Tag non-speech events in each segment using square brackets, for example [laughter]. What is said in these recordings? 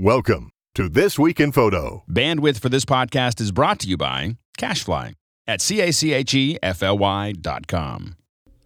Welcome to This Week in Photo. Bandwidth for this podcast is brought to you by CacheFly at C-A-C-H-E-F-L-Y dot com.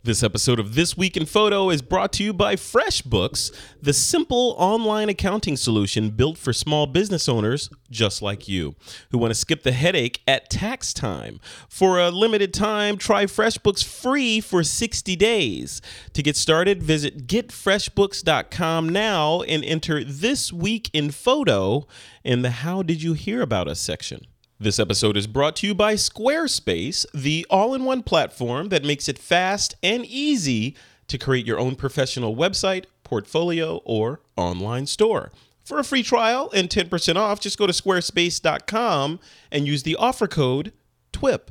This episode of This Week in Photo is brought to you by FreshBooks, the simple online accounting solution built for small business owners just like you, who want to skip the headache at tax time. For a limited time, try FreshBooks free for 60 days. To get started, visit getfreshbooks.com now and enter This Week in Photo in the How Did You Hear About Us section. This episode is brought to you by Squarespace, the all in one platform that makes it fast and easy to create your own professional website, portfolio, or online store. For a free trial and 10% off, just go to squarespace.com and use the offer code TWIP.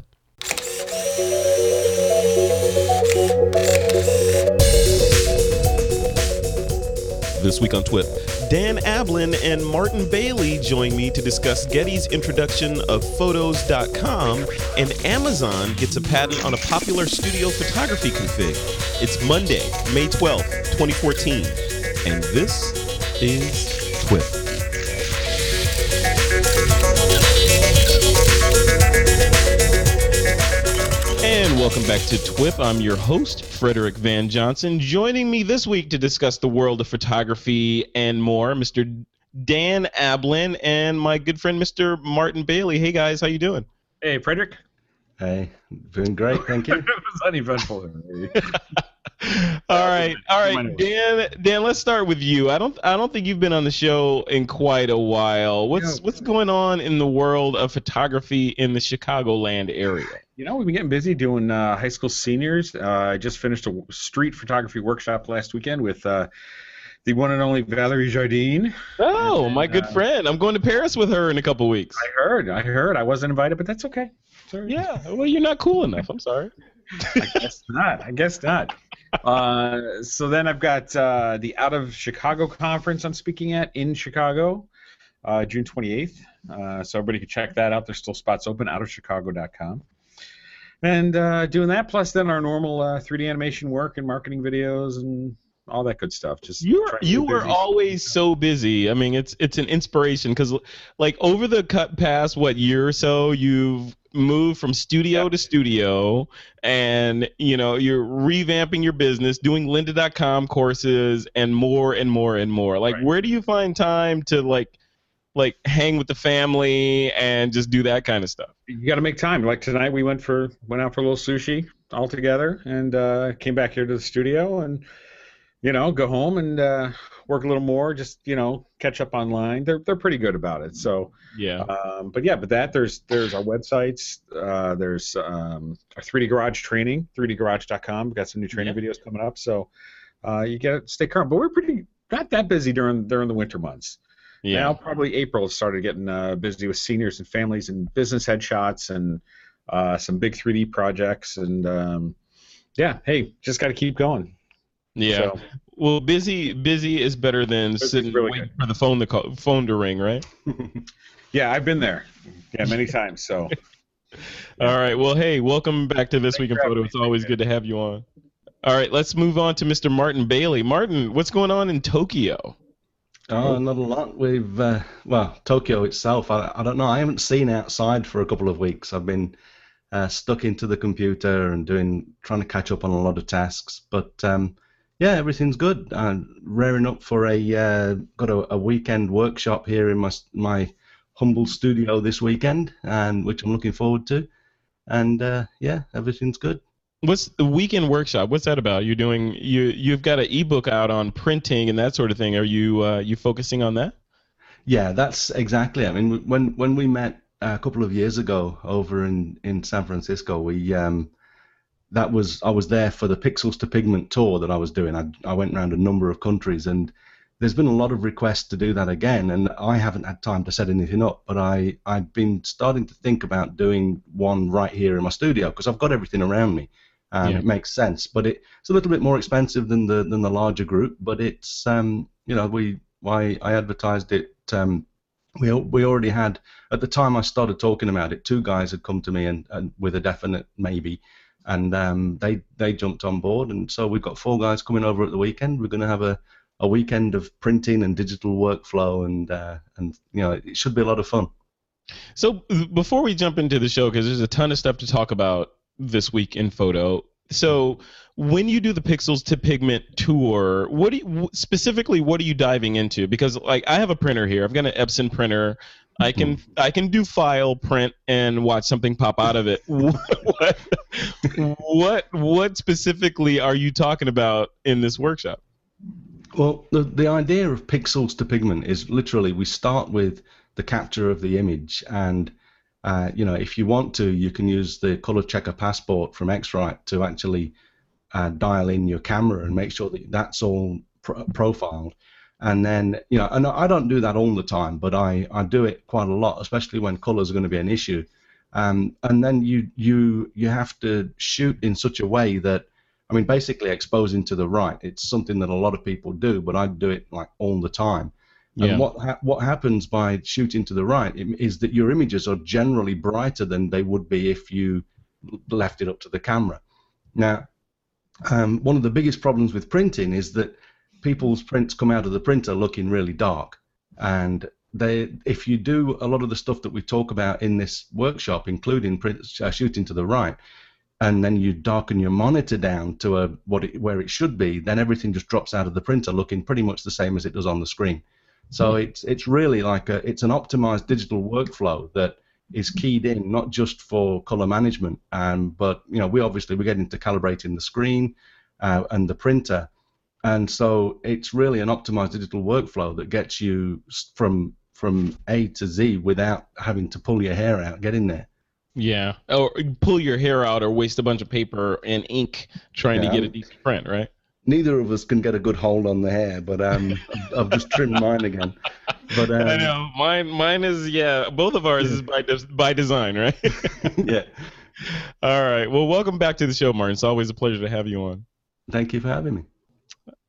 This week on TWIP, Dan Ablan and Martin Bailey join me to discuss Getty's introduction of Photos.com, and Amazon gets a patent on a popular studio photography config. It's Monday, May 12th, 2014, and this is TWIP. And welcome back to TWIP. I'm your host, Frederick Van Johnson. Joining me this week to discuss the world of photography and more, Mr. Dan Ablan and my good friend, Mr. Martin Bailey. Hey guys, how you doing? Hey, Frederick. Hey, doing great, thank you. [laughs] it was uneventful. [laughs] all right, all right, Dan. Dan, let's start with you. I don't, I don't think you've been on the show in quite a while. What's, Yeah. what's going on in the world of photography in the Chicagoland area? You know, we've been getting busy doing uh, high school seniors. Uh, I just finished a street photography workshop last weekend with uh, the one and only Valerie Jardine. Oh, And, my good uh, friend. I'm going to Paris with her in a couple weeks. I heard, I heard. I wasn't invited, but that's okay. Sorry. Yeah, well, you're not cool enough. I'm sorry. I guess not. I guess not. Uh, so then I've got uh, the Out of Chicago conference I'm speaking at in Chicago, uh, June 28th. Uh, so everybody can check that out. There's still spots open. OutofChicago.com. And uh, doing that, plus then our normal uh, 3D animation work and marketing videos and all that good stuff. Just You to you were always so busy. I mean, it's it's an inspiration because, like, over the cut past what year or so, you've moved from studio Yeah. to studio, and you know you're revamping your business, doing Lynda.com courses, and more and more and more. Like, Right. where do you find time to like, like hang with the family and just do that kind of stuff? you got to make time. Like tonight, we went for went out for a little sushi all together, and uh, came back here to the studio, and you know, go home and uh, work a little more. Just you know, catch up online. They're they're pretty good about it. So, Yeah. um, but yeah, but that there's there's our websites. Uh, there's um, our 3D Garage training, 3dgarage.com. We've got some new training videos coming up. So, uh, you got to stay current. But we're pretty not that busy during during the winter months. Yeah. Now probably April started getting uh, busy with seniors and families and business headshots and uh, some big 3D projects and um, yeah, hey, just got to keep going. yeah. So, Well, busy busy is better than sitting really waiting for the phone to call, phone to ring, right? [laughs] yeah, I've been there. Yeah, many [laughs] times. So All right. Well, hey, welcome back to this Thanks week in photo. me. It's always good to have you on. All right, let's move on to Mr. Martin Bailey. Martin, what's going on in Tokyo? Oh, not a lot. We've uh, well, Tokyo itself. I, I don't know. I haven't seen outside for a couple of weeks. I've been uh, stuck into the computer and doing trying to catch up on a lot of tasks. But um, yeah, everything's good. I'm raring up for a uh, got a, a weekend workshop here in my my humble studio this weekend, and which I'm looking forward to. And uh, yeah, everything's good. What's the weekend workshop? What's that about? You're doing you you've got an ebook out on printing and that sort of thing. Are you uh, you focusing on that? Yeah, that's exactly. I mean, when when we met a couple of years ago over in in San Francisco, we um, that was I was there for the Pixels to Pigment tour that I was doing. I I went around a number of countries, and there's been a lot of requests to do that again, and I haven't had time to set anything up. But I I've been starting to think about doing one right here in my studio because I've got everything around me. And Yeah. it makes sense, but it, it's a little bit more expensive than the than the larger group. But it's um, you know we why I advertised it um, we we already had at the time I started talking about it. Two guys had come to me and, and with a definite maybe, and um, they they jumped on board, and so we've got four guys coming over at the weekend. We're going to have a, a weekend of printing and digital workflow, and uh, and you know it should be a lot of fun. So before we jump into the show, because there's a ton of stuff to talk about this week in photo. So when you do the Pixels to Pigment tour, what do you, specifically what are you diving into? Because like I have a printer here. I've got an Epson printer. I can hmm. I can do file print and watch something pop out of it. [laughs] what, what what specifically are you talking about in this workshop? Well, the the idea of pixels to pigment is literally we start with the capture of the image, and uh, you know if you want to, you can use the color checker passport from X-Rite to actually uh, dial in your camera and make sure that that's all pro- profiled. And then, you know, and I don't do that all the time, but I, I do it quite a lot, especially when colors are going to be an issue. Um, and then you you you have to shoot in such a way that I mean, basically exposing to the right. It's something that a lot of people do, but I do it like all the time. Yeah. And what ha- what happens by shooting to the right is that your images are generally brighter than they would be if you left it up to the camera. Now, um, one of the biggest problems with printing is that people's prints come out of the printer looking really dark, and they if you do a lot of the stuff that we talk about in this workshop, including print, uh, shooting to the right, and then you darken your monitor down to a what it, where it should be, then everything just drops out of the printer looking pretty much the same as it does on the screen. So it's it's really like a it's an optimized digital workflow that is keyed in not just for color management, um, but you know we obviously we get into calibrating the screen uh, and the printer, and so it's really an optimized digital workflow that gets you from from A to Z without having to pull your hair out getting there. Yeah, or pull your hair out, or waste a bunch of paper and ink trying Yeah. to get a decent print, right? Neither of us can get a good hold on the hair, but um, [laughs] I've- just trimmed mine again. But um, I know mine. Mine is yeah. Both of ours is by des- by design, right? [laughs] [laughs] yeah. All right. Well, welcome back to the show, Martin. It's always a pleasure to have you on. Thank you for having me.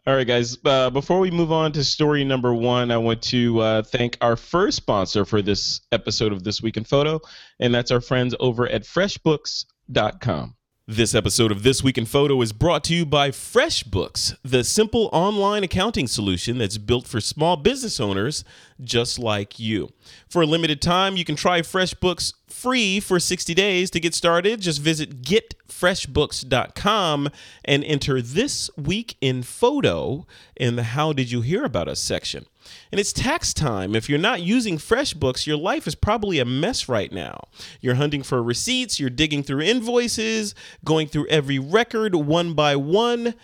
All right, guys. Uh, before we move on to story number one, I want to uh, thank our first sponsor for this episode of This Week in Photo, and that's our friends over at FreshBooks.com. This episode of This Week in Photo is brought to you by FreshBooks, the simple online accounting solution that's built for small business owners just like you. For a limited time, you can try FreshBooks free for 60 days. To get started, just visit getfreshbooks.com and enter This Week in Photo in the How Did You Hear About Us section. And it's tax time. If you're not using FreshBooks, your life is probably a mess right now. You're hunting for receipts, you're digging through invoices, going through every record one by one.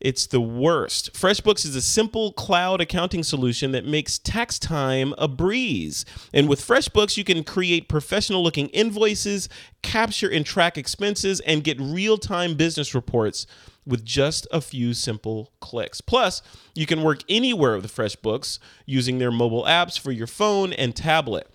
It's the worst. FreshBooks is a simple cloud accounting solution that makes tax time a breeze. And with FreshBooks, you can create professional looking invoices, capture and track expenses, and get real time business reports with just a few simple clicks. Plus, you can work anywhere with FreshBooks using their mobile apps for your phone and tablet.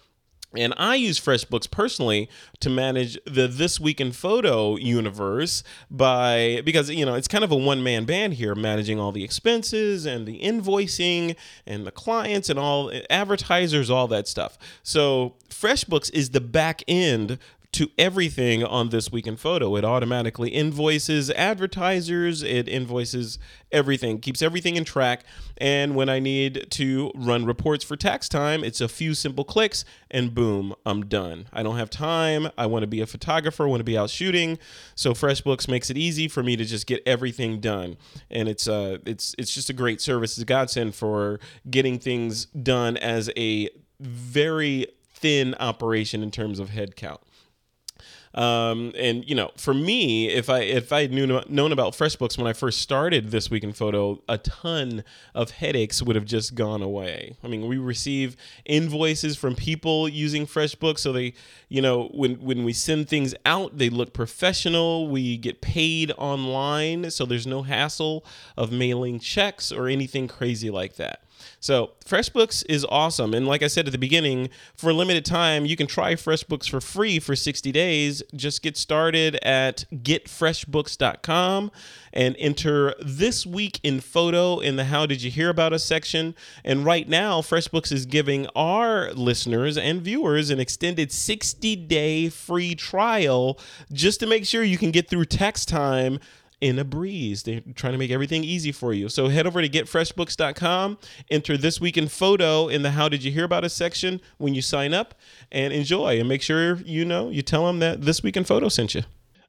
And I use FreshBooks personally to manage the This Week in Photo universe by because you know it's kind of a one man band here, managing all the expenses and the invoicing and the clients and all advertisers, all that stuff. So FreshBooks is the back end to everything on this week in photo. It automatically invoices advertisers it invoices everything keeps everything in track and when i need to run reports for tax time it's a few simple clicks and boom i'm done. I don't have time i want to be a photographer want to be out shooting so freshbooks makes it easy for me to just get everything done. And it's uh it's it's just a great service it's a godsend for getting things done as a very thin operation in terms of head count um, and you know, for me, if I if I knew known about FreshBooks when I first started this week in photo, a ton of headaches would have just gone away. I mean, we receive invoices from people using FreshBooks, so they, you know, when when we send things out, they look professional. We get paid online, so there's no hassle of mailing checks or anything crazy like that. So FreshBooks is awesome. And like I said at the beginning, for a limited time, you can try FreshBooks for free for 60 days. Just get started at getfreshbooks.com and enter this week in photo in the How Did You Hear About Us section. And right now, FreshBooks is giving our listeners and viewers an extended 60 day free trial just to make sure you can get through tax time in a breeze. They're trying to make everything easy for you. So head over to getfreshbooks.com, enter this week in photo in the how did you hear about us section when you sign up and enjoy and make sure you know you tell them that this week in photo sent you.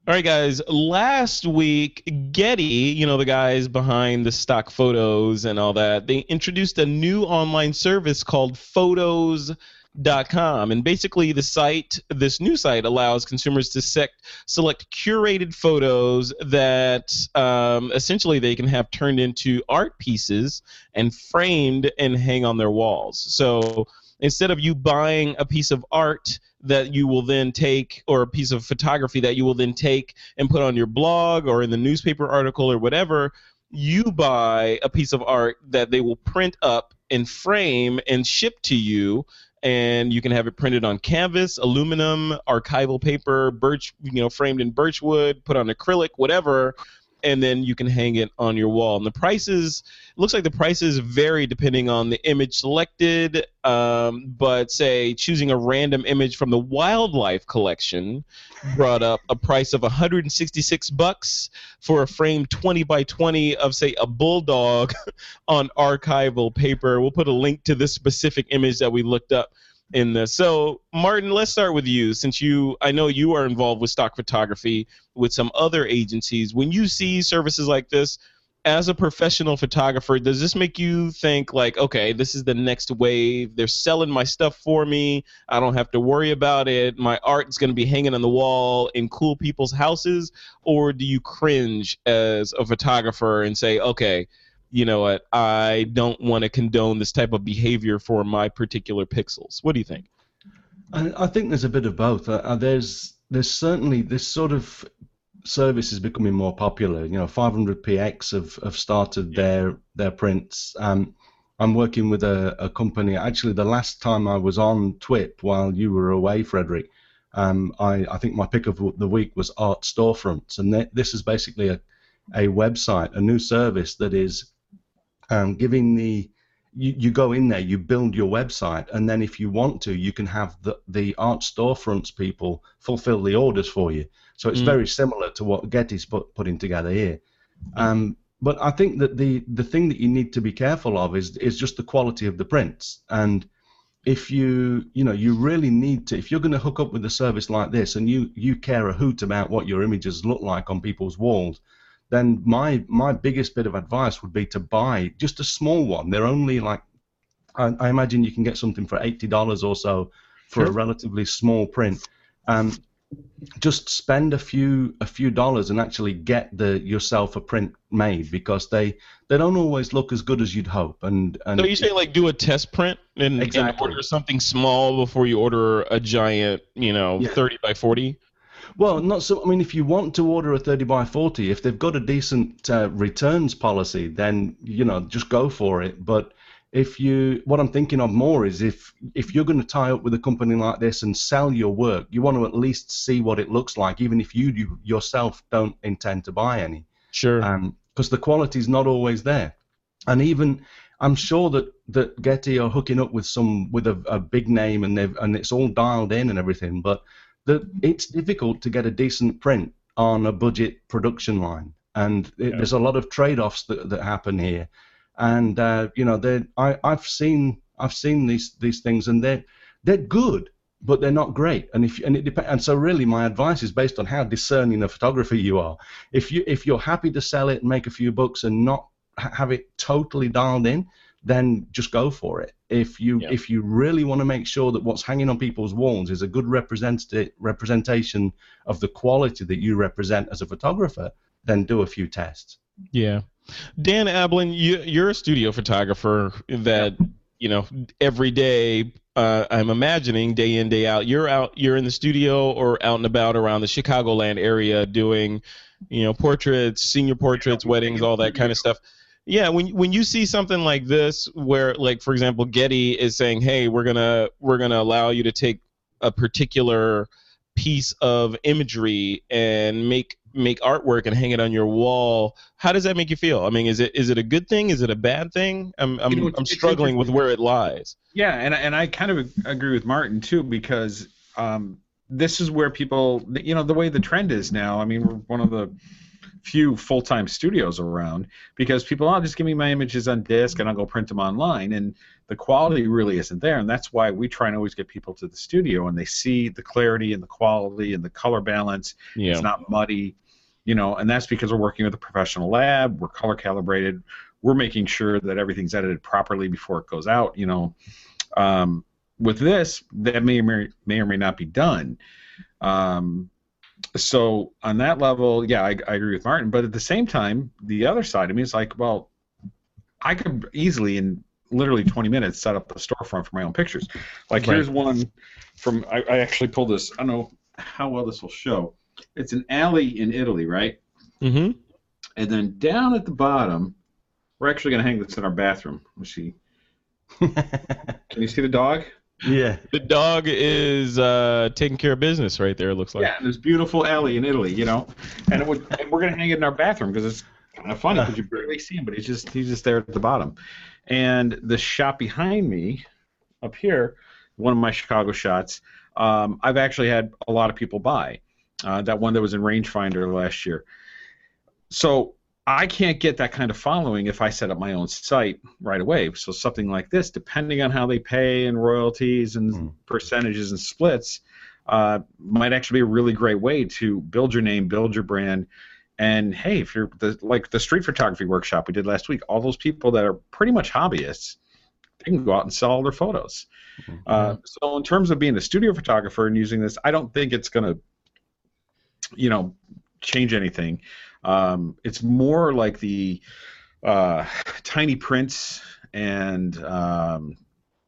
All right, guys. Last week, Getty, you know, the guys behind the stock photos and all that, they introduced a new online service called Photos.com. And basically, the site, this new site, allows consumers to select curated photos that um, essentially they can have turned into art pieces and framed and hang on their walls. So instead of you buying a piece of art, that you will then take, or a piece of photography that you will then take and put on your blog or in the newspaper article or whatever, you buy a piece of art that they will print up and frame and ship to you and you can have it printed on canvas, aluminum, archival paper, birch, you know, framed in birch wood, put on acrylic, whatever, and then you can hang it on your wall. And the prices, looks like the prices vary depending on the image selected. Um, but say choosing a random image from the wildlife collection brought up a price of 166 bucks for a frame 20 by 20 of say a bulldog [laughs] on archival paper. We'll put a link to this specific image that we looked up in this. So, Martin, let's start with you since you I know you are involved with stock photography with some other agencies. When you see services like this as a professional photographer, does this make you think like, okay, this is the next wave. They're selling my stuff for me. I don't have to worry about it. My art is going to be hanging on the wall in cool people's houses, or do you cringe as a photographer and say, okay, you know what, I don't want to condone this type of behavior for my particular pixels. What do you think? I, I think there's a bit of both. Uh, uh, there's there's certainly this sort of service is becoming more popular. You know, 500px have, have started yeah. their their prints. Um, I'm working with a, a company. Actually, the last time I was on TWIP while you were away, Frederick, um, I, I think my pick of the week was Art Storefronts, and th- this is basically a a website, a new service that is um, giving the you, you go in there, you build your website, and then if you want to, you can have the, the art storefronts people fulfill the orders for you. So it's mm. very similar to what Getty's put, putting together here. Um, but I think that the, the thing that you need to be careful of is is just the quality of the prints. And if you you know you really need to if you're going to hook up with a service like this and you you care a hoot about what your images look like on people's walls, then my my biggest bit of advice would be to buy just a small one. They're only like I, I imagine you can get something for eighty dollars or so for sure. a relatively small print. Um, just spend a few a few dollars and actually get the yourself a print made because they they don't always look as good as you'd hope. And and so you say like do a test print and, exactly. and order something small before you order a giant, you know, yeah. thirty by forty. Well, not so. I mean, if you want to order a 30 by 40, if they've got a decent uh, returns policy, then you know just go for it. But if you, what I'm thinking of more is if if you're going to tie up with a company like this and sell your work, you want to at least see what it looks like, even if you, you yourself don't intend to buy any. Sure. Because um, the quality is not always there, and even I'm sure that that Getty are hooking up with some with a, a big name and they've and it's all dialed in and everything, but that it's difficult to get a decent print on a budget production line, and it, yeah. there's a lot of trade-offs that, that happen here. And uh, you know, I I've seen I've seen these these things, and they're they're good, but they're not great. And if and it depends. And so really, my advice is based on how discerning a photographer you are. If you if you're happy to sell it and make a few bucks and not have it totally dialed in, then just go for it. If you yeah. if you really want to make sure that what's hanging on people's walls is a good representative representation of the quality that you represent as a photographer, then do a few tests. Yeah, Dan Ablan, you, you're a studio photographer that you know every day. Uh, I'm imagining day in day out. You're out. You're in the studio or out and about around the Chicagoland area doing, you know, portraits, senior portraits, weddings, all that kind of stuff. Yeah, when when you see something like this, where like for example, Getty is saying, "Hey, we're gonna we're gonna allow you to take a particular piece of imagery and make make artwork and hang it on your wall." How does that make you feel? I mean, is it is it a good thing? Is it a bad thing? I'm I'm, you know, I'm struggling with where it lies. Yeah, and and I kind of agree with Martin too because um, this is where people, you know, the way the trend is now. I mean, we're one of the few full-time studios around because people, oh, just give me my images on disk and I'll go print them online, and the quality really isn't there, and that's why we try and always get people to the studio and they see the clarity and the quality and the color balance. Yeah. It's not muddy, you know, and that's because we're working with a professional lab. We're color calibrated. We're making sure that everything's edited properly before it goes out. You know, um, with this, that may or may, may or may not be done. Um, so on that level, yeah, I, I agree with Martin. But at the same time, the other side of me is like, well, I could easily in literally 20 minutes set up a storefront for my own pictures. Like Right. here's one from I, I actually pulled this. I don't know how well this will show. It's an alley in Italy, right? Mm-hmm. And then down at the bottom, we're actually going to hang this in our bathroom. Let's see. [laughs] Can you see the dog? Yeah. The dog is uh, taking care of business right there. It looks like. Yeah, this beautiful alley in Italy, you know, and it would, and we're gonna hang it in our bathroom because it's kind of funny because you barely see him, but he's just he's just there at the bottom. And the shot behind me, up here, one of my Chicago shots, um, I've actually had a lot of people buy. Uh, that one that was in Rangefinder last year. So I can't get that kind of following if I set up my own site right away. So something like this, depending on how they pay and royalties and Hmm. percentages and splits, uh, might actually be a really great way to build your name, build your brand. And hey, if you're the, like the street photography workshop we did last week, all those people that are pretty much hobbyists, they can go out and sell all their photos. Uh, so in terms of being a studio photographer and using this, I don't think it's going to, you know, change anything. Um, it's more like the uh, tiny prints and um,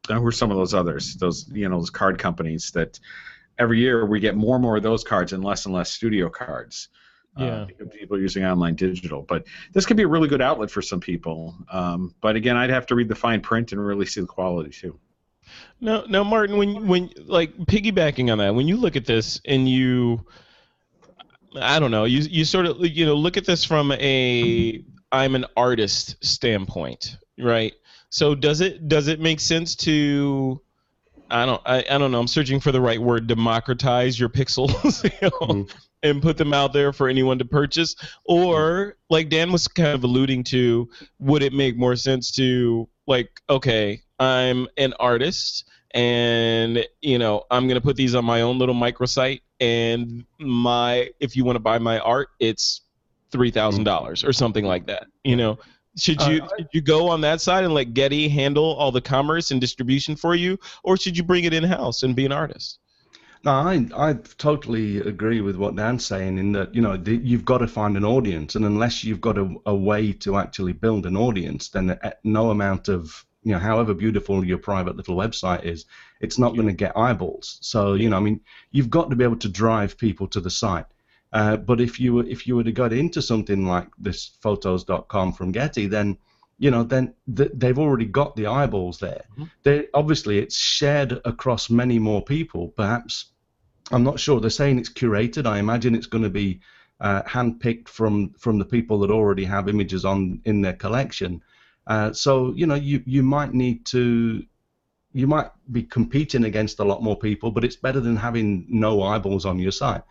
who are some of those others? Those you know those card companies that every year we get more and more of those cards and less and less studio cards. uh, Yeah. because people using online digital, but this could be a really good outlet for some people. Um, but again, I'd have to read the fine print and really see the quality too. No, no, Martin. When when like piggybacking on that, when you look at this and you, I don't know, you you sort of you know look at this from a I'm an artist standpoint, right? So does it does it make sense to I don't I, I don't know I'm searching for the right word democratize your pixels [laughs] you know, Mhm. and put them out there for anyone to purchase or like Dan was kind of alluding to would it make more sense to like okay I'm an artist and you know I'm going to put these on my own little microsite and my if you want to buy my art it's $3000 or something like that you know? Should you Uh, should you go on that side and let Getty handle all the commerce and distribution for you or should you bring it in house and be an artist? No, I I totally agree with what Dan's saying in that you know the, you've got to find an audience, and unless you've got a, a way to actually build an audience, then uh, no amount of you know however beautiful your private little website is, it's not going to get eyeballs. So you know, I mean, you've got to be able to drive people to the site. Uh, but if you were if you were to get into something like this photos.com from Getty, then you know then th- they've already got the eyeballs there. They obviously it's shared across many more people. Perhaps I'm not sure. They're saying it's curated. I imagine it's going to be uh, handpicked from from the people that already have images on in their collection. Uh, so you know you you might need to you might be competing against a lot more people, but it's better than having no eyeballs on your site.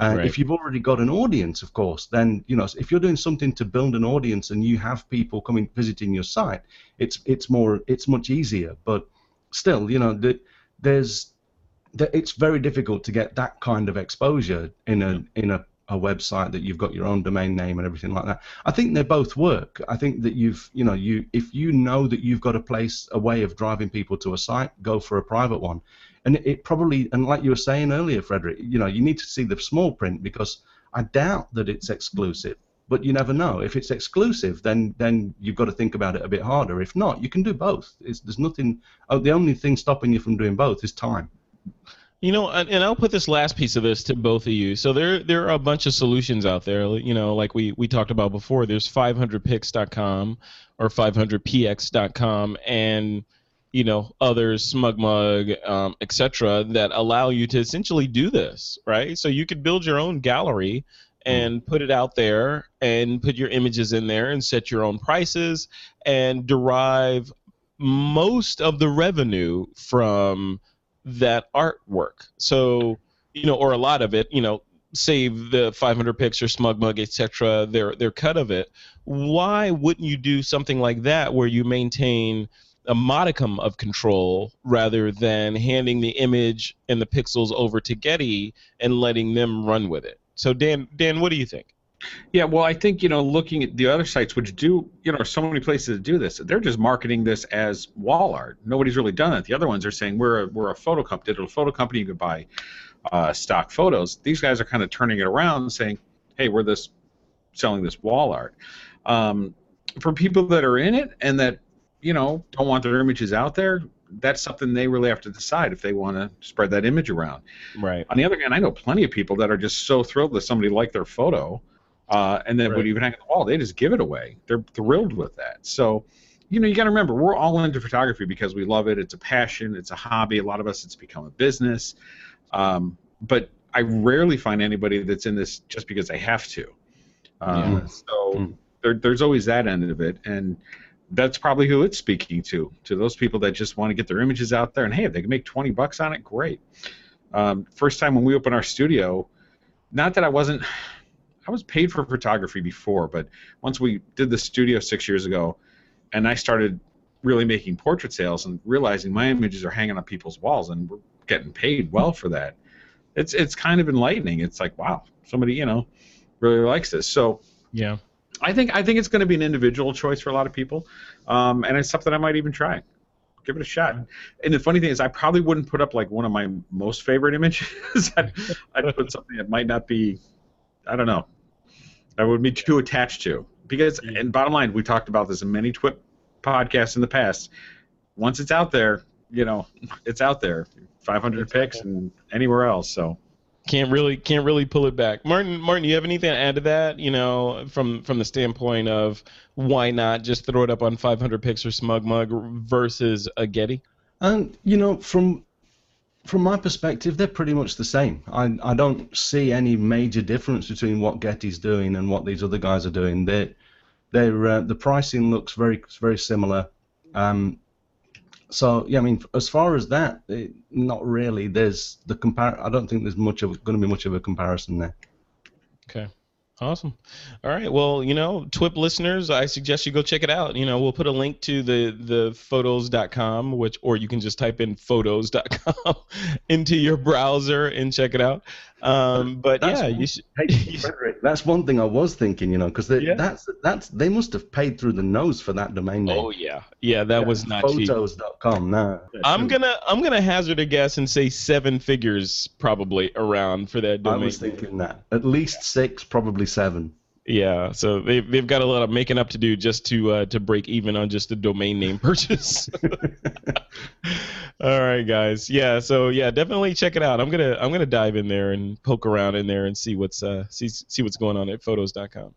Uh, Right. If you've already got an audience, of course, then you know if you're doing something to build an audience and you have people coming visiting your site, it's it's more it's much easier. But still, you know, the, there's that it's very difficult to get that kind of exposure in a in a, a website that you've got your own domain name and everything like that. I think they both work. I think that you've you know you if you know that you've got a place a way of driving people to a site, go for a private one. And it, probably and like you were saying earlier, Frederick, you know you need to see the small print because I doubt that it's exclusive. But you never know. If it's exclusive, then then you've got to think about it a bit harder. If not, you can do both. It's, there's nothing. Oh, the only thing stopping you from doing both is time. You know, and, and I'll put this last piece of this to both of you. So there there are a bunch of solutions out there. You know, like we we talked about before. There's 500pix.com or 500px.com, and you know others, SmugMug, um, etc., that allow you to essentially do this, right? So you could build your own gallery and put it out there and put your images in there and set your own prices and derive most of the revenue from that artwork. So, you know, or a lot of it, you know, save the 500px or SmugMug, etc. Their their cut of it. Why wouldn't you do something like that where you maintain a modicum of control rather than handing the image and the pixels over to Getty and letting them run with it? So Dan, Dan, what do you think? Yeah, well, I think you know, looking at the other sites which do, you know, so many places that do this, they're just marketing this as wall art. Nobody's really done it. The other ones are saying we're a, we're a photo company, digital photo company. You could buy uh, stock photos. These guys are kind of turning it around and saying, hey, we're this selling this wall art. Um, for people that are in it and that you know don't want their images out there, that's something they really have to decide if they want to spread that image around. Right. On the other hand, I know plenty of people that are just so thrilled that somebody liked their photo, uh, and then Right. would even hang on the wall. They just give it away. They're thrilled with that. So, you know, you got to remember, we're all into photography because we love it. It's a passion. It's a hobby. A lot of us, it's become a business. Um, but I rarely find anybody that's in this just because they have to. Uh, Yeah. So Mm. there, there's always that end of it, and that's probably who it's speaking to to those people that just want to get their images out there and hey if they can make 20 bucks on it great um, first time when we opened our studio not that i wasn't i was paid for photography before but once we did the studio six years ago and i started really making portrait sales and realizing my images are hanging on people's walls and we're getting paid well for that it's it's kind of enlightening it's like wow somebody you know really likes this so Yeah. I think I think it's going to be an individual choice for a lot of people, um, and it's something I might even try. Give it a shot. And the funny thing is, I probably wouldn't put up like one of my most favorite images. [laughs] I'd, I'd put something that might not be, I don't know, I would be too attached to. Because, and bottom line, we talked about this in many TWIP podcasts in the past. Once it's out there, you know, it's out there. 500px and anywhere else. So. Can't really can't really pull it back. Martin, Martin, you have anything to add to that? You know, from from the standpoint of why not just throw it up on 500px or SmugMug versus a Getty? And you know, from from my perspective, they're pretty much the same. I I don't see any major difference between what Getty's doing and what these other guys are doing. They they're uh, the pricing looks very very similar. Um, so yeah, I mean, as far as that, it, not really. There's the compar. I don't think there's much of going to be much of a comparison there. Okay. Awesome. All right. Well, you know, TWIP listeners, I suggest you go check it out. You know, we'll put a link to the the photos.com, which or you can just type in photos.com [laughs] into your browser and check it out. Um, but That's yeah, one- you should. Hey, Frederick, [laughs] that's one thing I was thinking. You know, because Yeah. that's that's they must have paid through the nose for that domain name. Oh yeah, yeah, that was not cheap. Photos.com. No. I'm gonna I'm gonna hazard a guess and say seven figures probably around for that I domain. was thinking that. At least six, probably seven. Yeah, so they've they've got a lot of making up to do just to uh, to break even on just the domain name purchase. [laughs] All right, guys. Yeah, so yeah, definitely check it out. I'm gonna I'm gonna dive in there and poke around in there and see what's uh see see what's going on at photos.com.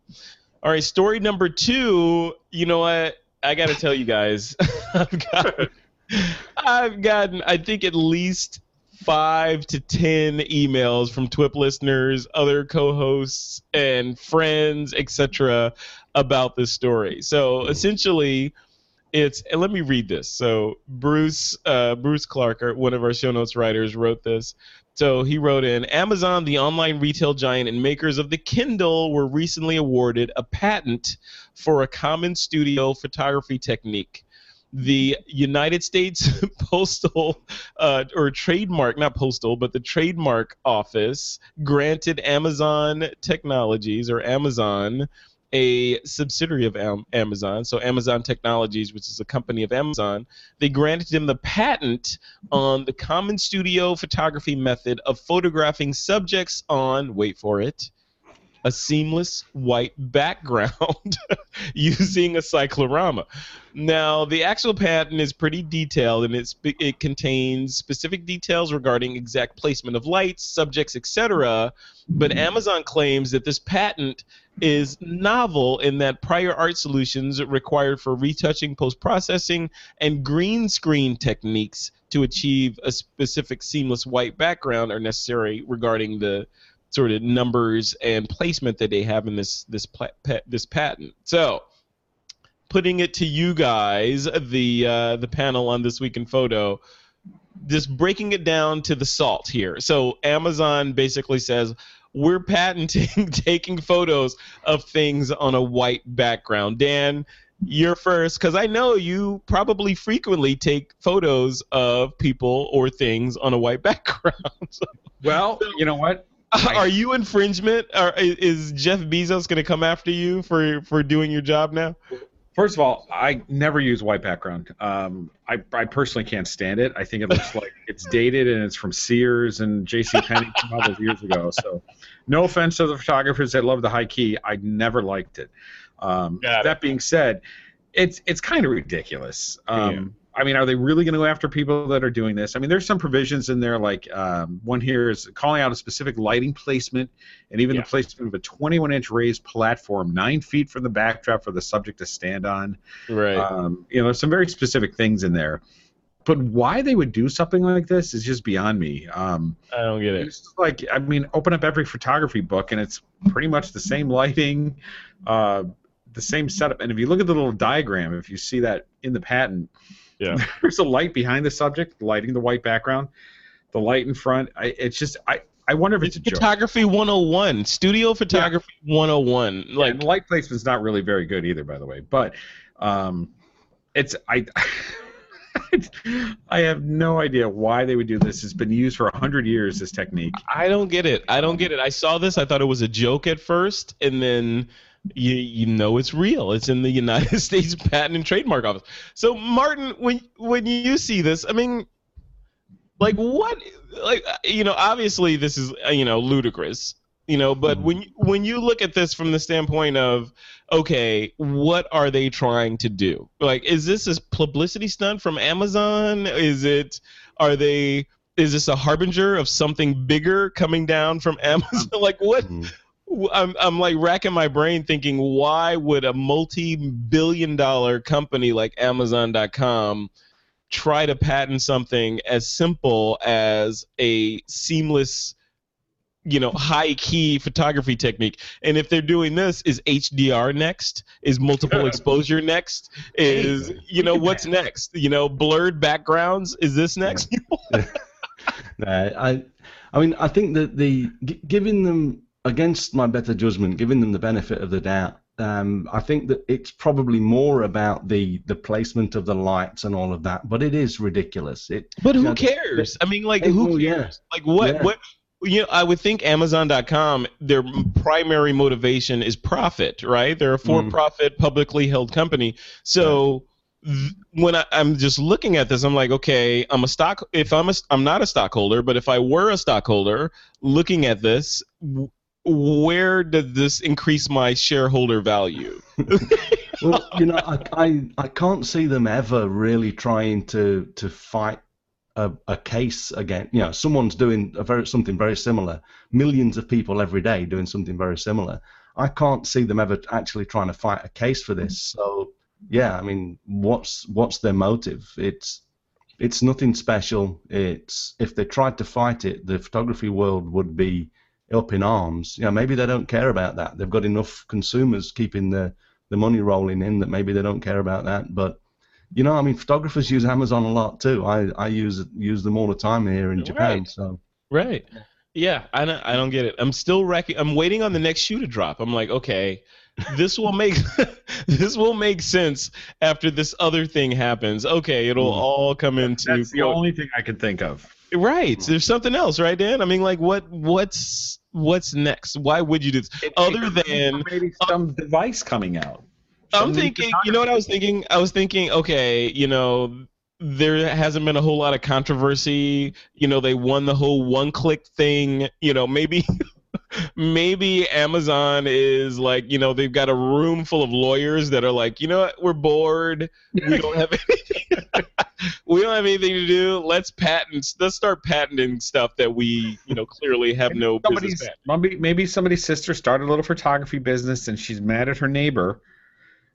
All right, story number two. You know what? I got to tell you guys, [laughs] I've got [laughs] I've gotten I think at least five to ten emails from TWIP listeners, other co-hosts, and friends, etc., about this story. So essentially, it's and let me read this. So Bruce uh, Bruce Clark, one of our show notes writers, wrote this. So he wrote in Amazon, the online retail giant and makers of the Kindle, were recently awarded a patent for a common studio photography technique. The United States [laughs] Postal uh, or trademark, not postal, but the trademark office granted Amazon Technologies or Amazon a subsidiary of Am- Amazon, so Amazon Technologies, which is a company of Amazon, they granted him the patent on the common studio photography method of photographing subjects on, wait for it, a seamless white background [laughs] using a cyclorama. Now, the actual patent is pretty detailed and it's, it contains specific details regarding exact placement of lights, subjects, etc. But mm-hmm. Amazon claims that this patent is novel in that prior art solutions required for retouching, post processing, and green screen techniques to achieve a specific seamless white background are necessary regarding the sort of numbers and placement that they have in this this pla- pa- this patent. So, putting it to you guys, the uh, the panel on this week in photo, just breaking it down to the salt here. So Amazon basically says, we're patenting [laughs] taking photos of things on a white background. Dan, you're first because I know you probably frequently take photos of people or things on a white [laughs] background. Well, you know what? Are you infringement? Or is Jeff Bezos going to come after you for for doing your job now? First of all, I never use white background. Um, I, I personally can't stand it. I think it looks like it's [laughs] dated and it's from Sears and J.C. Penney from all those years ago. So, no offense to the photographers that love the high key, I never liked it. Um, it. that being said, it's it's kind of ridiculous. Um, Yeah. I mean, are they really going to go after people that are doing this? I mean, there's some provisions in there, like um, one here is calling out a specific lighting placement and even Yeah. the placement of a 21 inch raised platform nine feet from the backdrop for the subject to stand on. Right. Um, you know, there's some very specific things in there. But why they would do something like this is just beyond me. Um, I don't get it. like, I mean, open up every photography book and it's pretty much the same lighting, uh, the same setup. And if you look at the little diagram, if you see that in the patent, Yeah. [laughs] there's a light behind the subject, lighting the white background, the light in front. I, it's just, I, I wonder if it's, It's a joke. photography 101, studio photography 101. Like Like the light placement's not really very good either, by the way. But um, it's I. [laughs] I have no idea why they would do this. It's been used for a hundred years. This technique. I don't get it. I don't get it. I saw this. I thought it was a joke at first, and then you you know it's real. It's in the United [laughs] States Patent and Trademark Office. So Martin, when when you see this, I mean, like what? Like you know, obviously this is uh, you know ludicrous. You know, but when you- when you look at this from the standpoint of okay, what are they trying to do? Like, is this a publicity stunt from Amazon? Is it? Are they? Is this a harbinger of something bigger coming down from [laughs] Amazon? like, what? I'm, I'm like racking my brain thinking, why would a multi-billion dollar company like Amazon.com try to patent something as simple as a seamless, you know, high key photography technique? And if they're doing this, is HDR next? Is multiple [laughs] exposure next? Is you know what's next? You know, blurred backgrounds? Is this next? [laughs] [laughs] No, I, I mean, I think that the gi- giving them against my better judgment, giving them the benefit of the doubt. Um, I think that it's probably more about the the placement of the lights and all of that, but it is ridiculous. It, But who know, cares? I mean, like, who yeah. cares? Like, what? Yeah. What? You know, I would think Amazon.com, their primary motivation is profit, right? They're a for-profit, publicly held company. So th- when I, I'm just looking at this, I'm like, okay, I'm a stock. If I'm a, I'm not a stockholder, but if I were a stockholder, looking at this, where does this increase my shareholder value? [laughs] well, you know, I, I I can't see them ever really trying to to fight a, a case again. You know, someone's doing a very something very similar. Millions of people every day doing something very similar. I can't see them ever actually trying to fight a case for this. So yeah, I mean, what's what's their motive? It's it's nothing special. It's if they tried to fight it, the photography world would be up in arms. You know, maybe they don't care about that. They've got enough consumers keeping the the money rolling in that maybe they don't care about that. But you know, I mean, photographers use Amazon a lot too. I, I use use them all the time here in Japan. Right. So Right. Yeah, I don't, I don't get it. I'm still racking. I'm waiting on the next shoe to drop. I'm like, okay, this will make [laughs] this will make sense after this other thing happens. Okay, it'll Mhm. all come into That's the only thing I can think of. Right. Hmm. There's something else, right, Dan? I mean, like, what what's what's next? Why would you do this? Other than maybe uh, some device coming out. I'm thinking, you know what I was thinking? I was thinking, okay, you know, there hasn't been a whole lot of controversy. You know, they won the whole one click thing. You know, maybe [laughs] maybe Amazon is like, you know, they've got a room full of lawyers that are like, you know what, we're bored. We [laughs] don't have anything [laughs] [laughs] we don't have anything to do. Let's patent let's start patenting stuff that we, you know, clearly have no business maybe, maybe somebody's sister started a little photography business and she's mad at her neighbor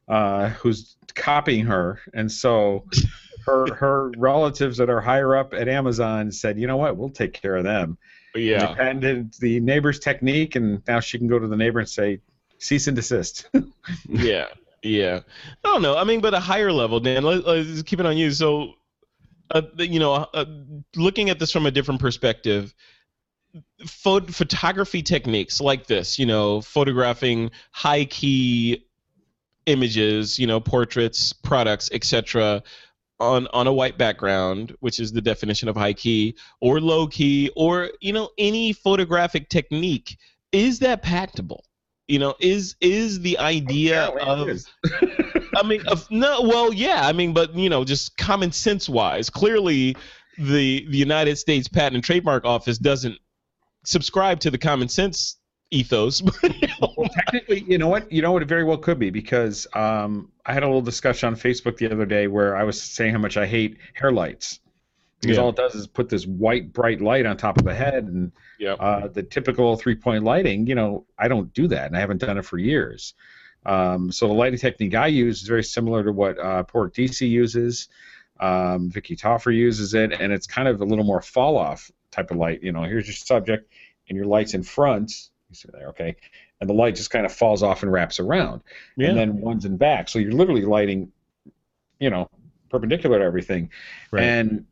uh, who's copying her. And so her [laughs] her relatives that are higher up at Amazon said, you know what, we'll take care of them. Yeah. They patented the neighbor's technique, and now she can go to the neighbor and say, cease and desist. [laughs] yeah, yeah. I don't know. I mean, but a higher level, Dan. Let, let's keep it on you. So, uh, you know, uh, looking at this from a different perspective, pho- photography techniques like this, you know, photographing high key images, you know, portraits, products, etc. on on a white background, which is the definition of high key, or low key, or you know, any photographic technique, is that patentable? You know, is is the idea Apparently it of. [laughs] I mean, no, well, yeah, I mean, but you know, just common sense wise, clearly, the the United States Patent and Trademark Office doesn't subscribe to the common sense ethos. [laughs] well, technically, you know what? You know what? It very well could be because um, I had a little discussion on Facebook the other day where I was saying how much I hate hair lights because Yeah. all it does is put this white, bright light on top of the head, and Yep. uh, the typical three-point lighting. You know, I don't do that, and I haven't done it for years. Um, so the lighting technique I use is very similar to what uh, Pork DC uses. Um, Vicky Toffer uses it, and it's kind of a little more fall-off type of light. You know, here's your subject, and your light's in front. You see there, okay, and the light just kind of falls off and wraps around, Yeah. and then one's in back. So you're literally lighting, you know, perpendicular to everything. Right. And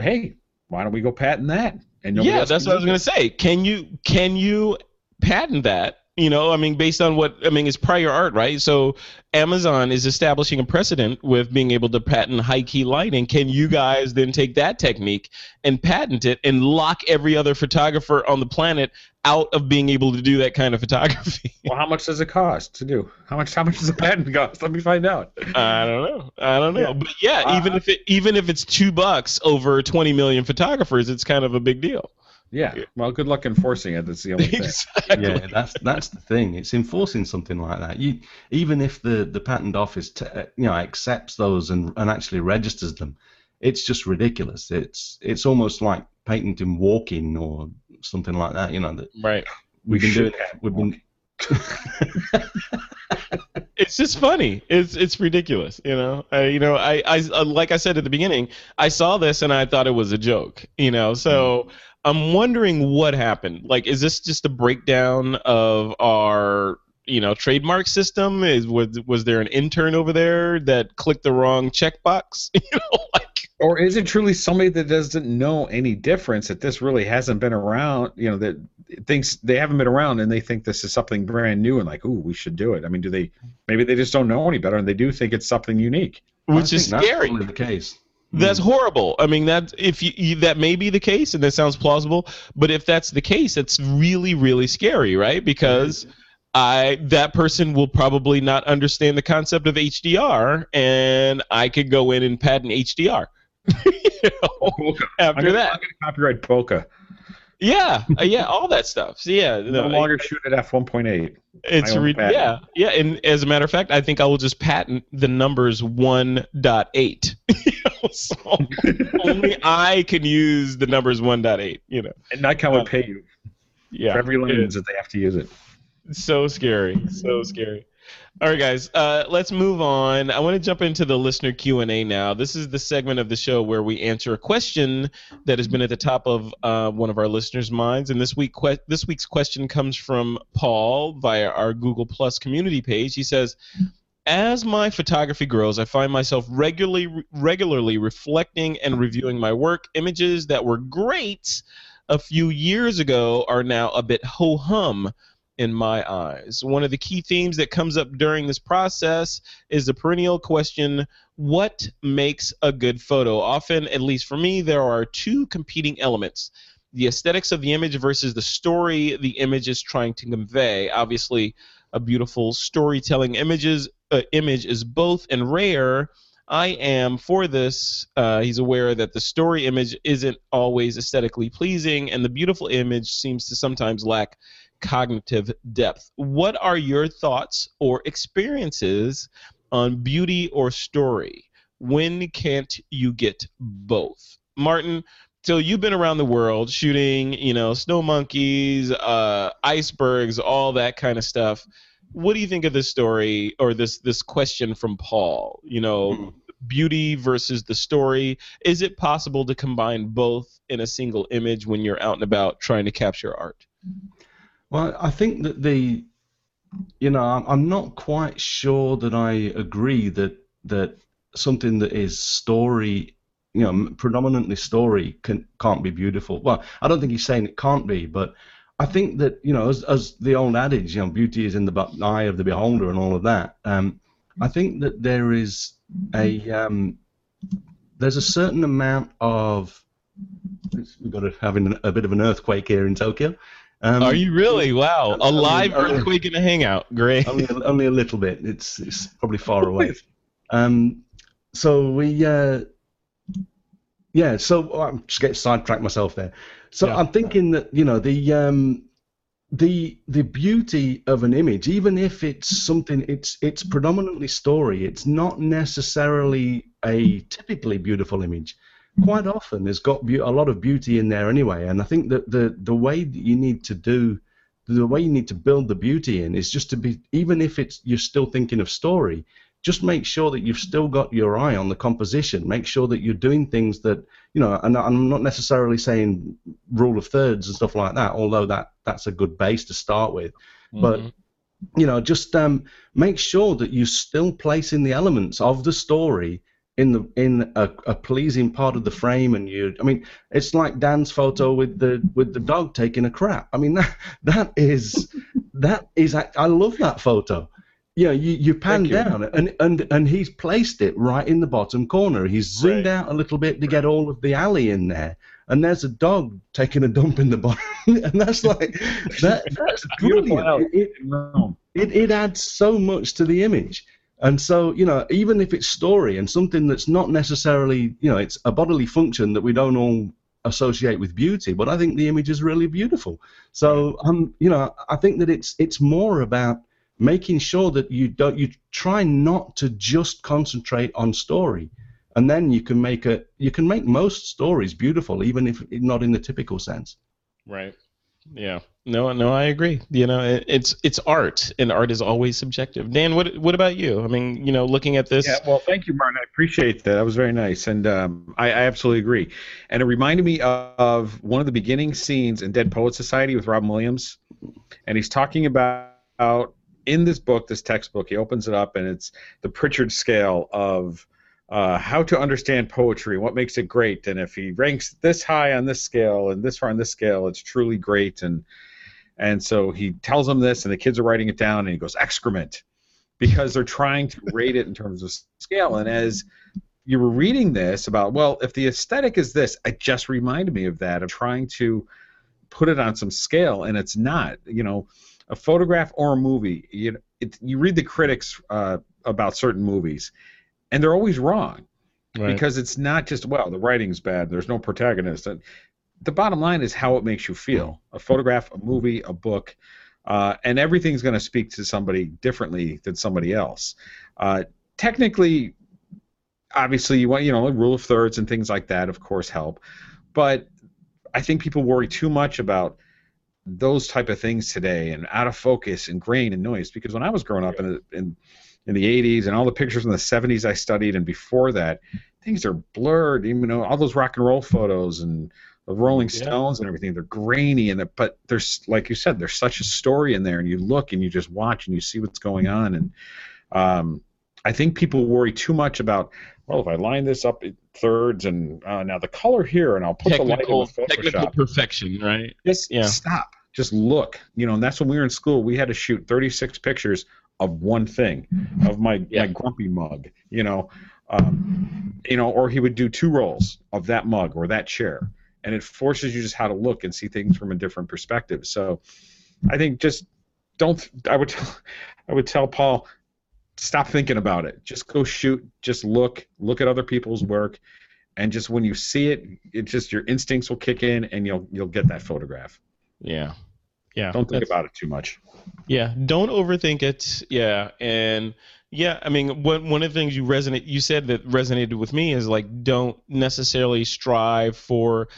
hey, why don't we go patent that? And yeah, that's what I was gonna say. Can you can you patent that? You know, I mean, based on what I mean, it's prior art, right? So Amazon is establishing a precedent with being able to patent high key lighting. Can you guys then take that technique and patent it and lock every other photographer on the planet out of being able to do that kind of photography? [laughs] Well, how much does it cost to do? How much? How much does a patent cost? Let me find out. I don't know. I don't know. Yeah. But yeah, Uh, even if it even if it's two bucks over 20 million photographers, it's kind of a big deal. Yeah. Well, good luck enforcing it. That's the only [laughs] thing. exactly. yeah, that's that's the thing. It's enforcing something like that. You even if the the patent office t- uh, you know accepts those and and actually registers them, it's just ridiculous. It's it's almost like patenting walking or something like that. You know that Right. we've been should doing. have We've been. [laughs] it's just funny. It's it's ridiculous, you know. I, you know, I, I uh, like I said at the beginning, I saw this and I thought it was a joke, you know. So I'm wondering what happened. Like, is this just a breakdown of our you know trademark system? Is was was there an intern over there that clicked the wrong checkbox? [laughs] you know, like Or is it truly somebody that doesn't know any difference that this really hasn't been around? You know that thinks they haven't been around and they think this is something brand new and like, ooh, we should do it. I mean, do they? Maybe they just don't know any better and they do think it's something unique. I which is scary. probably the case. That's hmm. horrible. I mean, that if you, you that may be the case, and that sounds plausible. But if that's the case, it's really, really scary, right? Because I that person will probably not understand the concept of HDR, and I could go in and patent HDR. [laughs] you know, I'm after gonna, that, I'm gonna copyright Bokeh. Yeah, [laughs] uh, yeah, all that stuff. So yeah, No no, longer shoot at f1.8. it's re- patent. yeah, yeah. And as a matter of fact, I think I will just patent the numbers 1.8. You know, so [laughs] only I can use the numbers 1.8. You know, And Nikon would pay you yeah. for every lens that they have to use it. So scary, so scary. All right, guys, uh, let's move on. I want to jump into the listener Q and A now. This is the segment of the show where we answer a question that has been at the top of uh, one of our listeners' minds. And this week, que- this week's question comes from Paul via our Google Plus community page. He says, "As my photography grows, I find myself regularly, regularly reflecting and reviewing my work. Images that were great a few years ago are now a bit ho hum." In my eyes. One of the key themes that comes up during this process is the perennial question what makes a good photo? Often, at least for me, there are two competing elements the aesthetics of the image versus the story the image is trying to convey. Obviously, a beautiful storytelling images, uh, image is both and rare. I am for this. Uh, he's aware that the story image isn't always aesthetically pleasing, and the beautiful image seems to sometimes lack cognitive depth. What are your thoughts or experiences on beauty or story? When can't you get both? Martin, so you've been around the world shooting, you know, snow monkeys, uh, icebergs, all that kind of stuff. What do you think of this story or this this question from Paul? You know, beauty versus the story. Is it possible to combine both in a single image when you're out and about trying to capture art? Well, I think that the, you know, I'm, not quite sure that I agree that that something that is story you know predominantly story can, can't be beautiful. Well, I don't think he's saying it can't be, but I think that you know, as, as the old adage, you know, beauty is in the eye of the beholder and all of that. Um, I think that there is a um, there's a certain amount of we've got to having a bit of an earthquake here in Tokyo. Um, Are you really? Wow, a live earthquake in a hangout. Great. Only, only a little bit. It's it's probably far away. [laughs] Um, so we uh, yeah. So oh, I'm just getting sidetracked myself there. So yeah. I'm thinking that you know the um, the the beauty of an image, even if it's something, it's it's predominantly story. It's not necessarily a typically beautiful image. Quite often, there's got be- a lot of beauty in there anyway. And I think that the the way that you need to do, the way you need to build the beauty in is just to be, even if it's you're still thinking of story, just make sure that you've still got your eye on the composition. Make sure that you're doing things that you know. And I'm not necessarily saying rule of thirds and stuff like that, although that that's a good base to start with. Mm-hmm. But you know, just um, make sure that you're still placing the elements of the story in the in a, a, pleasing part of the frame and you I mean it's like Dan's photo with the with the dog taking a crap I mean [laughs] that that is that is I love that photo yeah, you, you pan down and, and and he's placed it right in the bottom corner. He's zoomed right. out a little bit to get all of the alley in there, and there's a dog taking a dump in the bottom, [laughs] and that's like that, [laughs] that's brilliant. It, it, it, it adds so much to the image. And so, you know, even if it's story and something that's not necessarily, you know, it's a bodily function that we don't all associate with beauty, but I think the image is really beautiful. So, um, you know, I think that it's it's more about making sure that you don't you try not to just concentrate on story. And then you can make a you can make most stories beautiful even if not in the typical sense. Right. Yeah no no i agree. You know it, it's it's art and art is always subjective. Dan what what about you? I mean you know looking at this. Yeah well thank you martin. I appreciate that. That was very nice. And um, I, I absolutely agree. And it reminded me of one of the beginning scenes in dead poet society with robin williams. And he's talking about in this book, this textbook, he opens it up and it's the Pritchard scale of uh, how to understand poetry, what makes it great, and if he ranks this high on this scale and this far on this scale, it's truly great. And and so he tells them this, and the kids are writing it down, and he goes excrement because they're trying to rate it in terms of scale. And as you were reading this about, well, if the aesthetic is this, it just reminded me of that of trying to put it on some scale, and it's not. You know, a photograph or a movie, you it, you read the critics uh, about certain movies, and they're always wrong right. because it's not just well the writing's bad, there's no protagonist. The bottom line is how it makes you feel. A photograph, a movie, a book, uh, and everything's going to speak to somebody differently than somebody else. Uh, technically, obviously, you want you know rule of thirds and things like that, of course, help, but I think people worry too much about those type of things today and out of focus and grain and noise because when I was growing up in in in the 80s and all the pictures in the 70s I studied and before that things are blurred you know all those rock and roll photos and the Rolling Stones yeah. and everything they're grainy and but there's like you said there's such a story in there and you look and you just watch and you see what's going on and um, I think people worry too much about well if I line this up in thirds and uh, now the color here and I'll put technical, the light in with Photoshop. Technical perfection, right? Just yeah. stop just look. You know, and that's when we were in school. We had to shoot 36 pictures of one thing, of my yeah. my grumpy mug. You know, um, you know, or he would do two rolls of that mug or that chair, and it forces you just how to look and see things from a different perspective. So, I think just don't. I would tell, [laughs] I would tell Paul, stop thinking about it. Just go shoot. Just look. Look at other people's work, and just when you see it, it just your instincts will kick in, and you'll you'll get that photograph. Yeah. Yeah. Don't think about it too much. Yeah. Don't overthink it. Yeah. And yeah, I mean, one one of the things you resonate, you said that resonated with me is like, don't necessarily strive for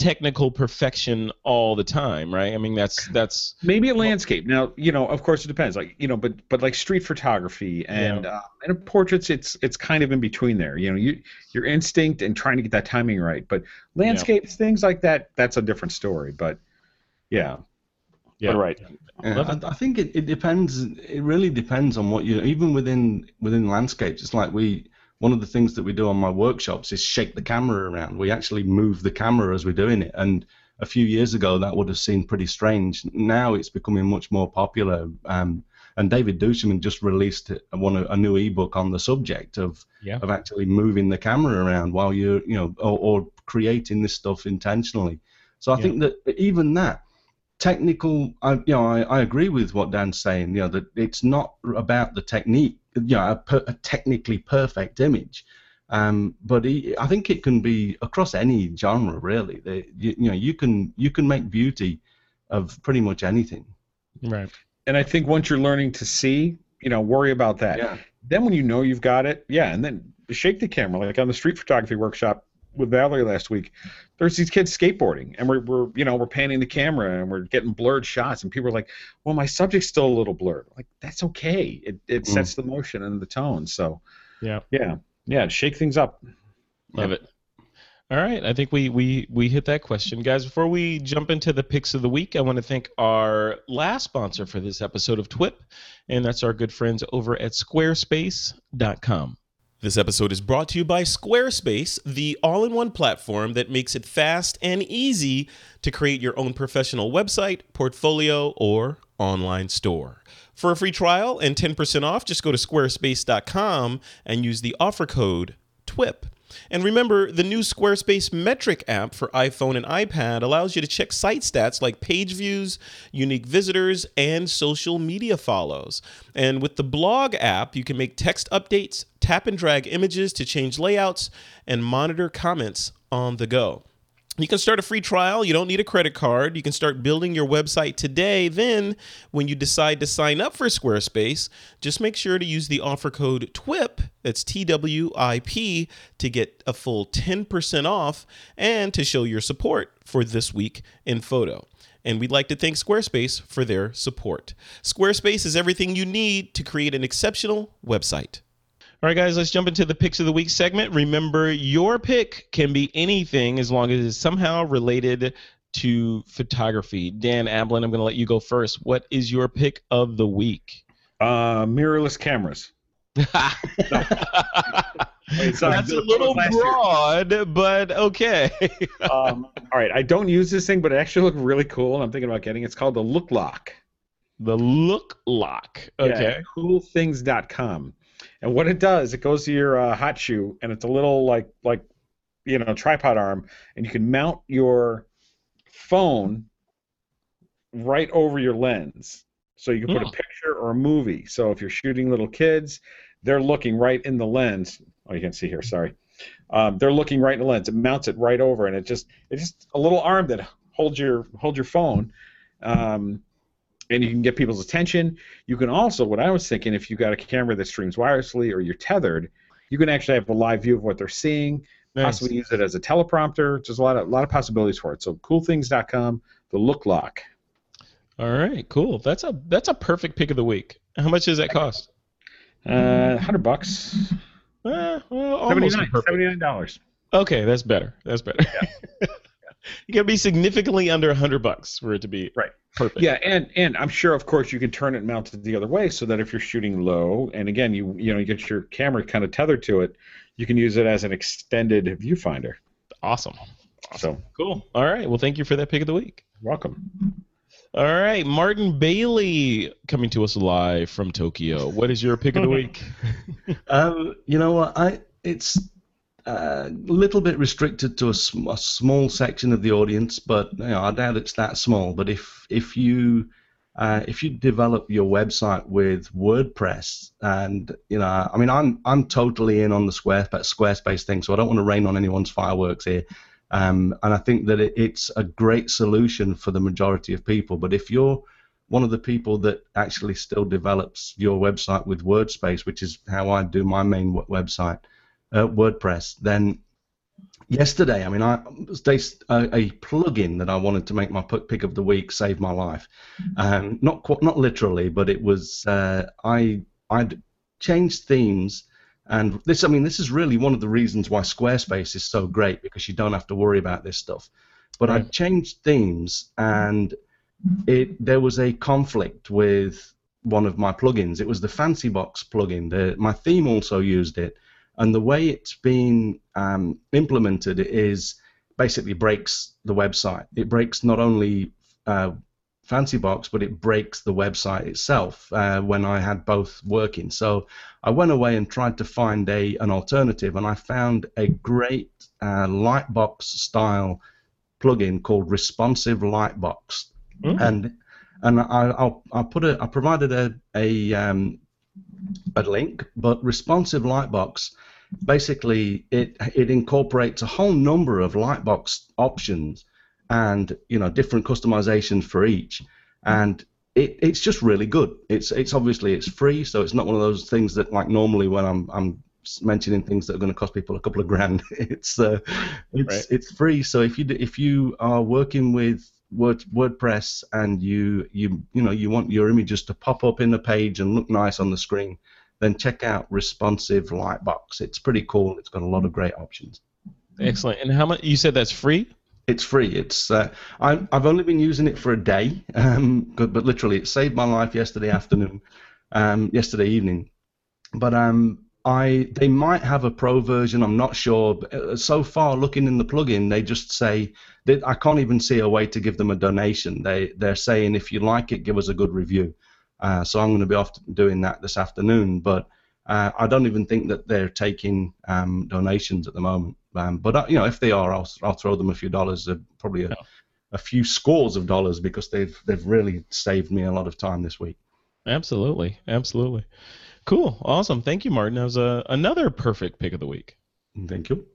technical perfection all the time, right? I mean, that's that's maybe a landscape. Now, you know, of course, it depends. Like, you know, but but like street photography and yeah. uh, and portraits, it's it's kind of in between there. You know, you your instinct and trying to get that timing right. But landscapes, yeah. things like that, that's a different story. But yeah. Yeah. But right. Yeah, I, I, think it, it depends. It really depends on what you. Even within within landscapes, it's like we one of the things that we do on my workshops is shake the camera around. We actually move the camera as we're doing it, and a few years ago that would have seemed pretty strange. Now it's becoming much more popular. Um, and David duChemin just released one a new ebook on the subject of Yeah. of actually moving the camera around while you're you know or, or creating this stuff intentionally. So I Yeah. think that even that technical, I, you know, I, I agree with what Dan's saying. You know that it's not about the technique, you know, a, per, a technically perfect image. Um, but he, I think it can be across any genre, really. They, you, you know, you can you can make beauty of pretty much anything. Right. And I think once you're learning to see, you know, worry about that. Yeah. Then when you know you've got it, yeah, and then shake the camera like on the street photography workshop with Valerie last week. There's these kids skateboarding, and we're, we're you know we're panning the camera and we're getting blurred shots, and people are like, "Well, my subject's still a little blurred." Like that's okay. It it Mm. sets the motion and the tone. So Yeah. yeah, yeah, shake things up. Love it. All right, I think we we we hit that question, guys. Before we jump into the picks of the week, I want to thank our last sponsor for this episode of TWIP, and that's our good friends over at Squarespace.com. This episode is brought to you by Squarespace, the all-in-one platform that makes it fast and easy to create your own professional website, portfolio, or online store. For a free trial and 10% off, just go to squarespace.com and use the offer code TWIP. And remember, the new Squarespace Metric app for iPhone and iPad allows you to check site stats like page views, unique visitors, and social media follows. And with the blog app, you can make text updates, tap and drag images to change layouts, and monitor comments on the go. You can start a free trial. You don't need a credit card. You can start building your website today. Then, when you decide to sign up for Squarespace, just make sure to use the offer code TWIP, that's T W I P, to get a full 10% off and to show your support for This Week in Photo. And we'd like to thank Squarespace for their support. Squarespace is everything you need to create an exceptional website. All right, guys, let's jump into the picks of the week segment. Remember, your pick can be anything as long as it's somehow related to photography. Dan Ablan, I'm going to let you go first. What is your pick of the week? Uh, mirrorless cameras. [laughs] That's a little last year. broad, but okay. [laughs] um, all right, I don't use this thing, but it actually looked really cool, and I'm thinking about getting. It's called the Look Lock. the look lock. Okay. Yeah, coolthings.com. And what it does, it goes to your uh, hot shoe, and it's a little like like you know tripod arm, and you can mount your phone right over your lens. So you can put a picture or a movie. So if you're shooting little kids, they're looking right in the lens. Oh, you can see here. Sorry, um, they're looking right in the lens. It mounts it right over, and it just it's just a little arm that holds your holds your phone. Um, and you can get people's attention. You can also, what I was thinking, if you got a camera that streams wirelessly or you're tethered, you can actually have a live view of what they're seeing. Possibly use it as a teleprompter. There's a lot of a lot of possibilities for it. So coolthings.com, the look lock. All right, cool. That's a that's a perfect pick of the week. How much does that cost? Uh, hundred bucks. Eh, well, almost $79 $79. Okay, that's better. That's better. [laughs] you gotta be significantly under hundred bucks for it to be Right. perfect. Yeah, and and I'm sure, of course, you can turn it and mount it the other way, so that if you're shooting low, and again, you you know you get your camera kind of tethered to it, you can use it as an extended viewfinder. Awesome. So Cool. All right. Well, thank you for that pick of the week. welcome. All right, Martin Bailey coming to us live from Tokyo. What is your pick of the week? [laughs] Um, you know what? I it's a little bit restricted to a, sm- a small section of the audience, but you know, I doubt it's that small. But if if you uh, if you develop your website with WordPress, and you know, I mean, I'm I'm totally in on the Squarespace Squarespace thing, so I don't want to rain on anyone's fireworks here. Um, and I think that it, it's a great solution for the majority of people. But if you're one of the people that actually still develops your website with WordSpace, which is how I do my main website, uh, WordPress, then yesterday, I mean, I they, a, a plugin that I wanted to make my pick of the week saved my life. Um, not qu- not literally, but it was uh, I I'd changed themes. And this, I mean, this is really one of the reasons why Squarespace is so great because you don't have to worry about this stuff. But I Right. changed themes, and it there was a conflict with one of my plugins. It was the Fancy Box plugin. The, my theme also used it, And the way it's been um, implemented is basically breaks the website. It breaks not only uh, FancyBox, but it breaks the website itself uh, when I had both working. So I went away and tried to find a an alternative, and I found a great uh, Lightbox style plugin called Responsive Lightbox, Mm. and and I, I'll I put a I provided a a um, a link, but Responsive Lightbox basically it it incorporates a whole number of Lightbox options and you know different customizations for each. And it, it's just really good. It's it's obviously it's free so it's not one of those things that like normally when i'm i'm mentioning things that are going to cost people a couple of grand [laughs] it's uh, it's Right. it's free. So if you if you are working with Word, WordPress and you you you know you want your images to pop up in the page and look nice on the screen then check out responsive lightbox it's pretty cool it's got a lot of great options Excellent. And how much? You said that's free? it's free. It's uh, I, I've only been using it for a day, um, but literally it saved my life yesterday afternoon, um, yesterday evening. But um, I they might have a pro version. I'm not sure. But, uh, so far, looking in the plugin, they just say that I can't even see a way to give them a donation. They they're saying if you like it, give us a good review. Uh, so I'm going to be off doing that this afternoon. But uh, I don't even think that they're taking um, donations at the moment. Um, but uh, you know, if they are, I'll, I'll throw them a few dollars, uh, probably a, a few scores of dollars, because they've they've really saved me a lot of time this week. Absolutely. Absolutely. Cool. Awesome. Thank you, Martin. That was uh, another perfect pick of the week. Thank you.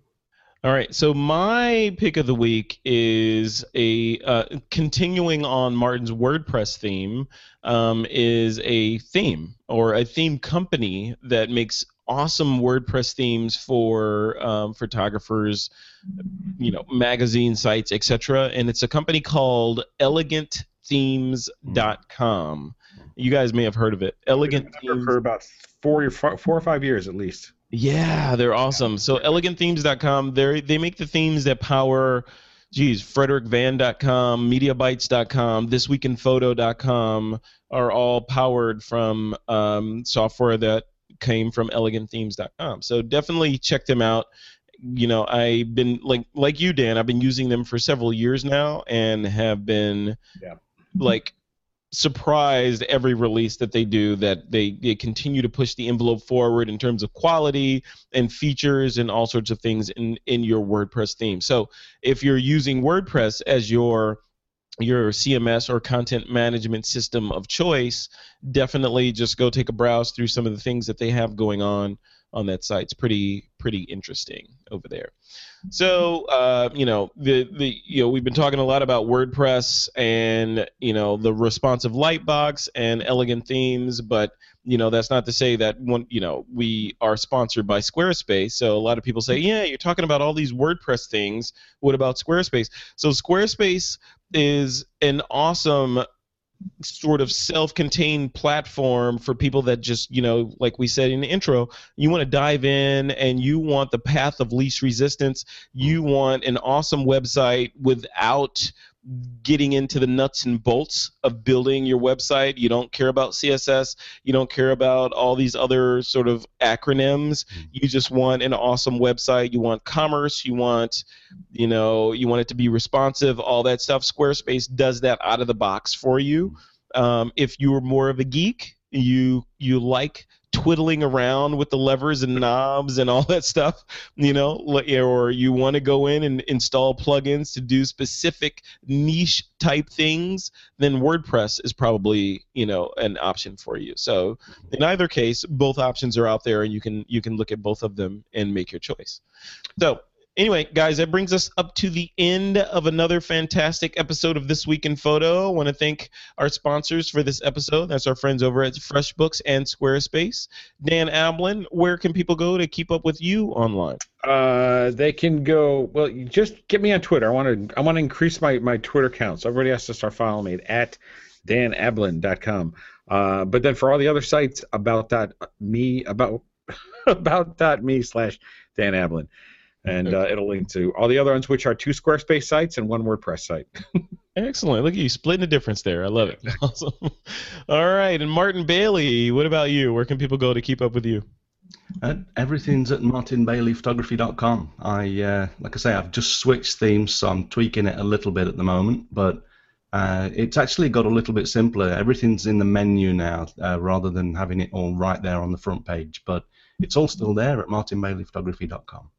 All right, so my pick of the week is a uh, continuing on Martin's WordPress theme. Um, is a theme or a theme company that makes awesome WordPress themes for um, photographers, you know, magazine sites, etc. And it's a company called ElegantThemes.com. You guys may have heard of it. Elegant Themes. for about four or four or five years at least. Yeah, they're awesome. So elegantthemes.com, they they make the themes that power geez, frederickvan.com, mediabytes.com, thisweekinphoto.com are all powered from um, software that came from elegantthemes.com. So definitely check them out. You know, I've been like like you, Dan. I've been using them for several years now, and have been Yeah. like surprised every release that they do that they, they continue to push the envelope forward in terms of quality and features and all sorts of things in, in your WordPress theme. So if you're using WordPress as your your CMS or content management system of choice, definitely just go take a browse through some of the things that they have going on on that site. It's pretty pretty interesting over there. So uh, you know the the you know we've been talking a lot about WordPress and you know the responsive Lightbox and elegant themes, but you know that's not to say that one you know we are sponsored by Squarespace. So a lot of people say, yeah, you're talking about all these WordPress things. What about Squarespace? So Squarespace is an awesome sort of self-contained platform for people that just you know like we said in the intro you want to dive in and you want the path of least resistance. You want an awesome website without getting into the nuts and bolts of building your website. You don't care about css you don't care about all these other sort of acronyms. You just want an awesome website. You want commerce. You want you know you want it to be responsive all that stuff. Squarespace does that out of the box for you. Um, if you're more of a geek you you like twiddling around with the levers and knobs and all that stuff you know or you want to go in and install plugins to do specific niche type things then wordpress is probably you know an option for you. So in either case both options are out there and you can you can look at both of them and make your choice. So Anyway, guys, that brings us up to the end of another fantastic episode of This Week in Photo. I want to thank our sponsors for this episode. That's our friends over at FreshBooks and Squarespace. Dan Ablan, where can people go to keep up with you online? Uh, they can go. Well, just get me on Twitter. I want to. I want to increase my my Twitter count. So everybody has to start following me at danablan.com. Uh, but then for all the other sites about that me about [laughs] about that me slash Dan Ablan, and uh, it'll link to all the other ones, which are two Squarespace sites and one WordPress site. [laughs] Excellent. Look at you splitting the difference there. I love it. [laughs] Awesome. All right. And Martin Bailey, what about you? Where can people go to keep up with you? Uh, everything's at martinbaileyphotography.com. I, uh, like I say, I've just switched themes, so I'm tweaking it a little bit at the moment, but uh, it's actually got a little bit simpler. Everything's in the menu now, uh, rather than having it all right there on the front page. But it's all still there at martinbaileyphotography.com.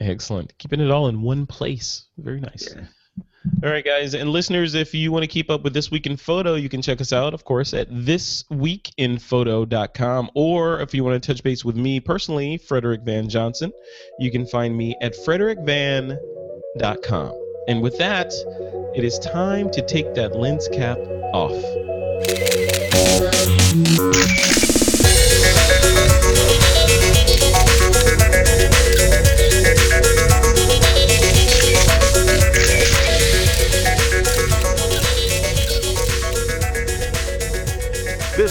Excellent. Keeping it all in one place. Very nice. Yeah. All right, guys. And listeners, if you want to keep up with This Week in Photo, you can check us out, of course, at thisweekinphoto.com. Or if you want to touch base with me personally, Frederick Van Johnson, you can find me at frederickvan.com. And with that, it is time to take that lens cap off.